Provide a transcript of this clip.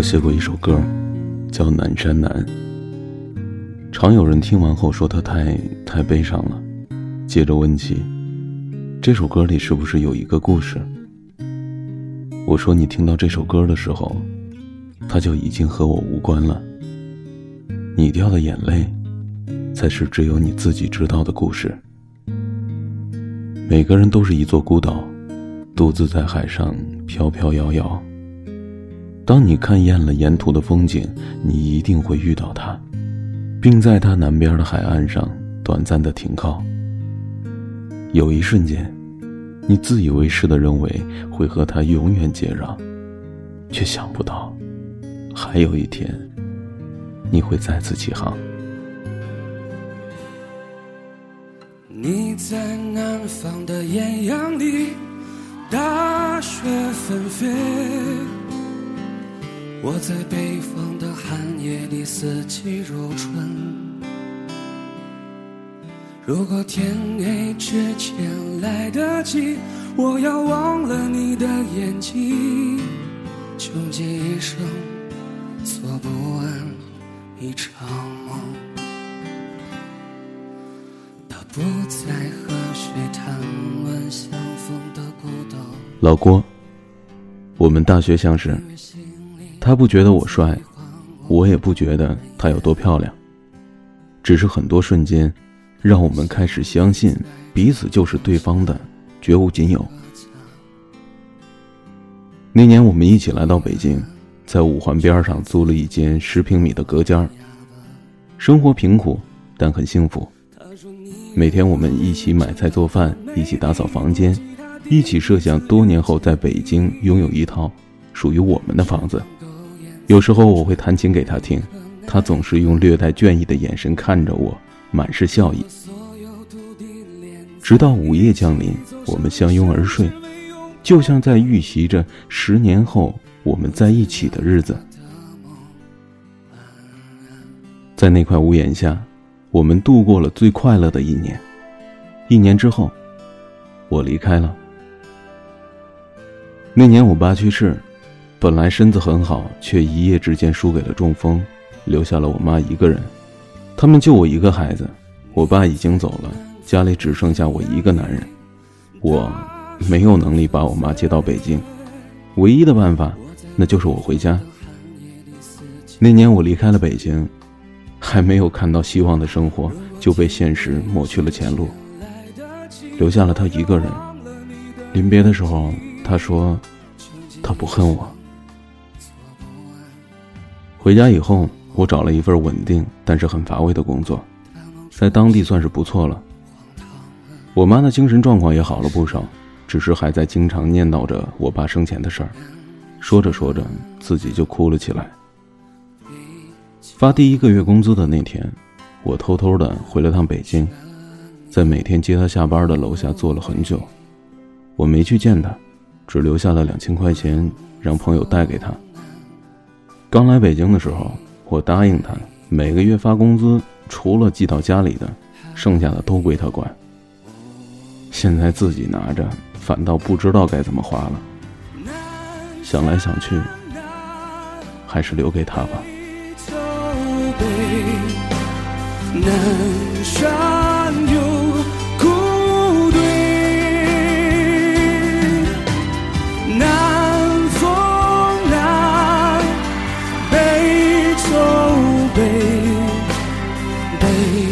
我写过一首歌，叫《南山南》。常有人听完后说它太太悲伤了，接着问起这首歌里是不是有一个故事。我说你听到这首歌的时候，它就已经和我无关了。你掉的眼泪，才是只有你自己知道的故事。每个人都是一座孤岛，独自在海上飘飘摇摇。当你看厌了沿途的风景，你一定会遇到他，并在他南边的海岸上短暂的停靠。有一瞬间，你自以为是的认为会和他永远接壤，却想不到，还有一天，你会再次起航。你在南方的艳阳里，大雪纷飞。我在北方的寒夜里四季如春。如果天黑之前来得及，我要忘了你的眼睛，穷极一生做不完一场梦。他不再和谁谈论相逢的孤岛。老郭，我们大学相识。他不觉得我帅，我也不觉得她有多漂亮。只是很多瞬间，让我们开始相信彼此就是对方的，绝无仅有。那年我们一起来到北京，在五环边上租了一间十平米的隔间生活贫苦，但很幸福。每天我们一起买菜做饭，一起打扫房间，一起设想多年后在北京拥有一套属于我们的房子。有时候我会弹琴给他听，他总是用略带倦意的眼神看着我，满是笑意。直到午夜降临，我们相拥而睡，就像在预习着十年后我们在一起的日子。在那块屋檐下，我们度过了最快乐的一年。一年之后，我离开了。那年我爸去世。本来身子很好，却一夜之间输给了中风，留下了我妈一个人。他们就我一个孩子，我爸已经走了，家里只剩下我一个男人。我没有能力把我妈接到北京，唯一的办法，那就是我回家。那年我离开了北京，还没有看到希望的生活就被现实抹去了前路，留下了他一个人。临别的时候，他说，他不恨我。回家以后，我找了一份稳定但是很乏味的工作，在当地算是不错了。我妈的精神状况也好了不少，只是还在经常念叨着我爸生前的事儿，说着说着自己就哭了起来。发第一个月工资的那天，我偷偷的回了趟北京，在每天接他下班的楼下坐了很久。我没去见他，只留下了两千块钱让朋友带给他。刚来北京的时候，我答应他每个月发工资，除了寄到家里的，剩下的都归他管。现在自己拿着，反倒不知道该怎么花了。想来想去，还是留给他吧。北海。